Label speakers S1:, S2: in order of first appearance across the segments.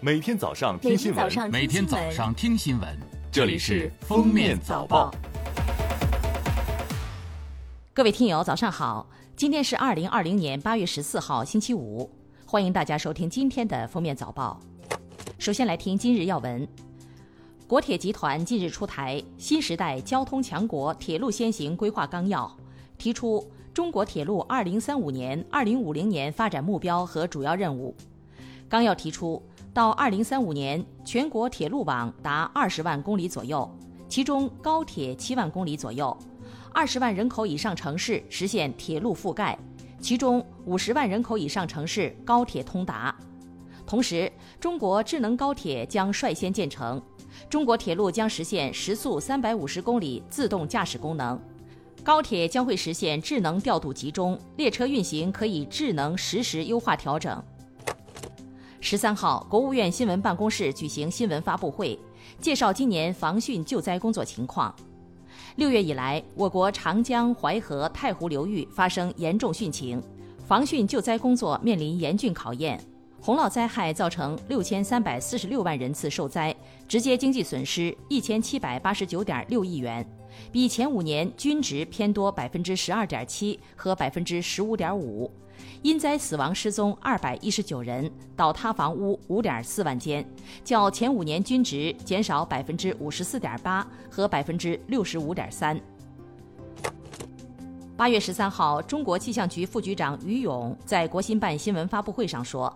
S1: 每天早上听新闻，
S2: 每天早上听新闻，
S1: 这里是《封面早报》。
S3: 各位听友，早上好！今天是二零二零年八月十四号，星期五，欢迎大家收听今天的《封面早报》。首先来听今日要闻：国铁集团近日出台《新时代交通强国铁路先行规划纲要》，提出中国铁路二零三五年、二零五零年发展目标和主要任务。纲要提出，到二零三五年，全国铁路网达二十万公里左右，其中高铁七万公里左右；二十万人口以上城市实现铁路覆盖，其中五十万人口以上城市高铁通达。同时，中国智能高铁将率先建成，中国铁路将实现时速三百五十公里自动驾驶功能，高铁将会实现智能调度集中，列车运行可以智能实时优化调整。十三号，国务院新闻办公室举行新闻发布会，介绍今年防汛救灾工作情况。六月以来，我国长江、淮河、太湖流域发生严重汛情，防汛救灾工作面临严峻考验。洪涝灾害造成六千三百四十六万人次受灾，直接经济损失一千七百八十九点六亿元，比前五年均值偏多百分之十二点七和百分之十五点五。因灾死亡失踪二百一十九人，倒塌房屋五点四万间，较前五年均值减少百分之五十四点八和百分之六十五点三。八月十三号，中国气象局副局长于勇在国新办新闻发布会上说，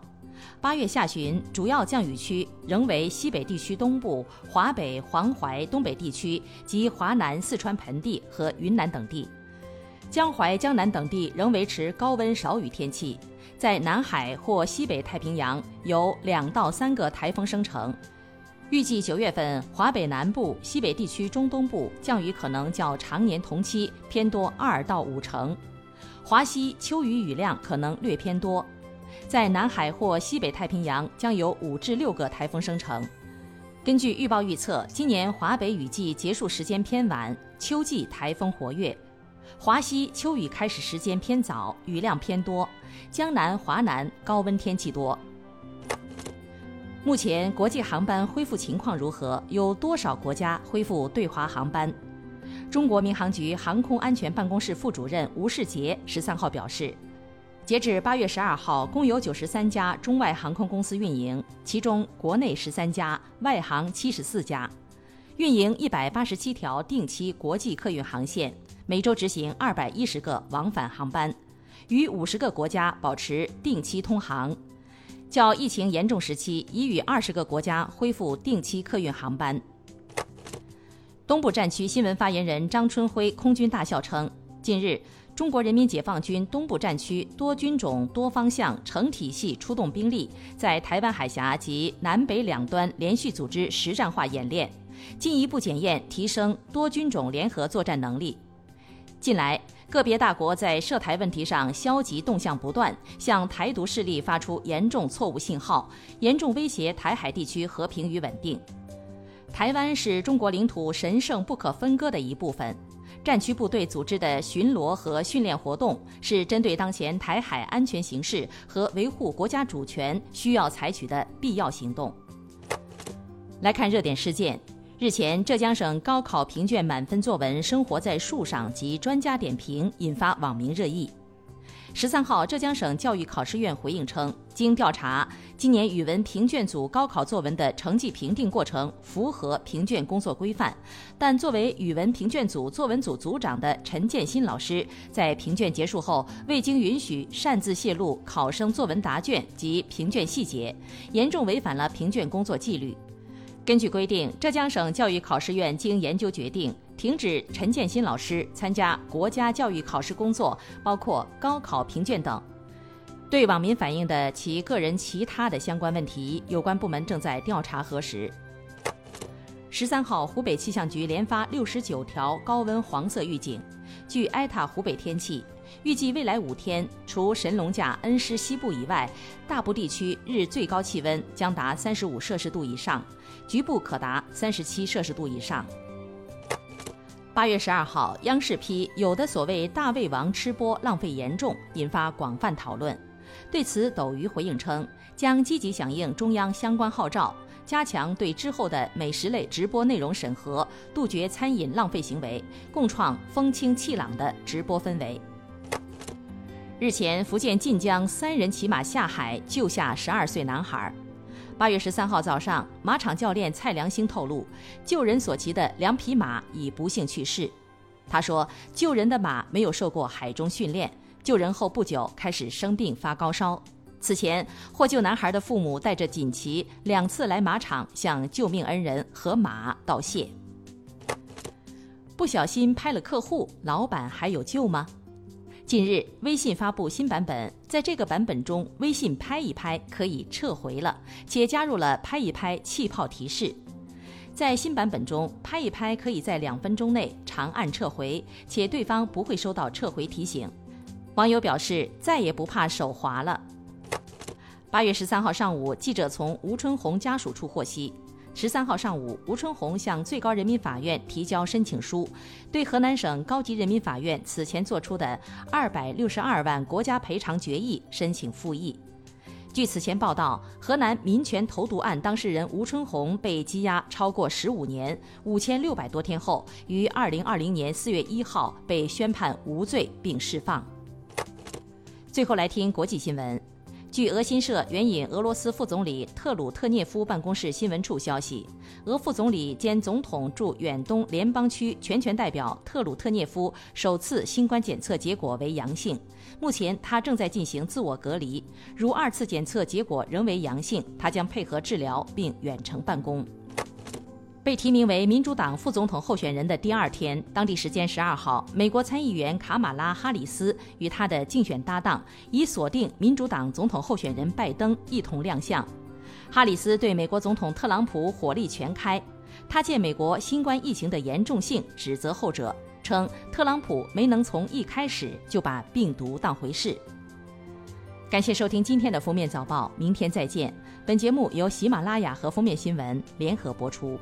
S3: 八月下旬主要降雨区仍为西北地区东部、华北、黄淮东北地区及华南、四川盆地和云南等地。江淮、江南等地仍维持高温少雨天气，在南海或西北太平洋有两到三个台风生成。预计九月份，华北南部、西北地区中东部降雨可能较常年同期偏多二到五成，华西秋雨雨量可能略偏多。在南海或西北太平洋将有五至六个台风生成。根据预报预测，今年华北雨季结束时间偏晚，秋季台风活跃。华西秋雨开始时间偏早，雨量偏多；江南、华南高温天气多。目前国际航班恢复情况如何？有多少国家恢复对华航班？中国民航局航空安全办公室副主任吴世杰十三号表示，截至八月十二号，共有九十三家中外航空公司运营，其中国内十三家，外航七十四家，运营一百八十七条定期国际客运航线。每周执行二百一十个往返航班，与五十个国家保持定期通航。较疫情严重时期，已与二十个国家恢复定期客运航班。东部战区新闻发言人张春辉空军大校称，近日，中国人民解放军东部战区多军种、多方向、成体系出动兵力，在台湾海峡及南北两端连续组织实战化演练，进一步检验提升多军种联合作战能力。近来，个别大国在涉台问题上消极动向不断，向台独势力发出严重错误信号，严重威胁台海地区和平与稳定。台湾是中国领土神圣不可分割的一部分，战区部队组织的巡逻和训练活动是针对当前台海安全形势和维护国家主权需要采取的必要行动。来看热点事件。日前，浙江省高考评卷满分作文《生活在树上》及专家点评引发网民热议。十三号，浙江省教育考试院回应称，经调查，今年语文评卷组高考作文的成绩评定过程符合评卷工作规范，但作为语文评卷组作文组组长的陈建新老师，在评卷结束后未经允许擅自泄露考生作文答卷及评卷细节，严重违反了评卷工作纪律。根据规定，浙江省教育考试院经研究决定，停止陈建新老师参加国家教育考试工作，包括高考评卷等。对网民反映的其个人其他的相关问题，有关部门正在调查核实。十三号，湖北气象局连发六十九条高温黄色预警。据埃塔湖北天气。预计未来五天，除神农架、恩施西部以外，大部地区日最高气温将达三十五摄氏度以上，局部可达三十七摄氏度以上。八月十二号，央视批有的所谓“大胃王”吃播浪费严重，引发广泛讨论。对此，斗鱼回应称，将积极响应中央相关号召，加强对之后的美食类直播内容审核，杜绝餐饮浪费行为，共创风清气朗的直播氛围。日前，福建晋江三人骑马下海救下十二岁男孩。八月十三号早上，马场教练蔡良兴透露，救人所骑的两匹马已不幸去世。他说，救人的马没有受过海中训练，救人后不久开始生病发高烧。此前，获救男孩的父母带着锦旗两次来马场向救命恩人和马道谢。不小心拍了客户，老板还有救吗？近日，微信发布新版本，在这个版本中，微信拍一拍可以撤回了，且加入了拍一拍气泡提示。在新版本中，拍一拍可以在两分钟内长按撤回，且对方不会收到撤回提醒。网友表示再也不怕手滑了。八月十三号上午，记者从吴春红家属处获悉。十三号上午，吴春红向最高人民法院提交申请书，对河南省高级人民法院此前作出的二百六十二万国家赔偿决议申请复议。据此前报道，河南民权投毒案当事人吴春红被羁押超过十五年五千六百多天后，于二零二零年四月一号被宣判无罪并释放。最后来听国际新闻。据俄新社援引俄罗斯副总理特鲁特涅夫办公室新闻处消息，俄副总理兼总统驻远东联邦区全权代表特鲁特涅夫首次新冠检测结果为阳性，目前他正在进行自我隔离。如二次检测结果仍为阳性，他将配合治疗并远程办公。被提名为民主党副总统候选人的第二天，当地时间十二号，美国参议员卡马拉·哈里斯与他的竞选搭档已锁定民主党总统候选人拜登一同亮相。哈里斯对美国总统特朗普火力全开，他借美国新冠疫情的严重性指责后者，称特朗普没能从一开始就把病毒当回事。感谢收听今天的封面早报，明天再见。本节目由喜马拉雅和封面新闻联合播出。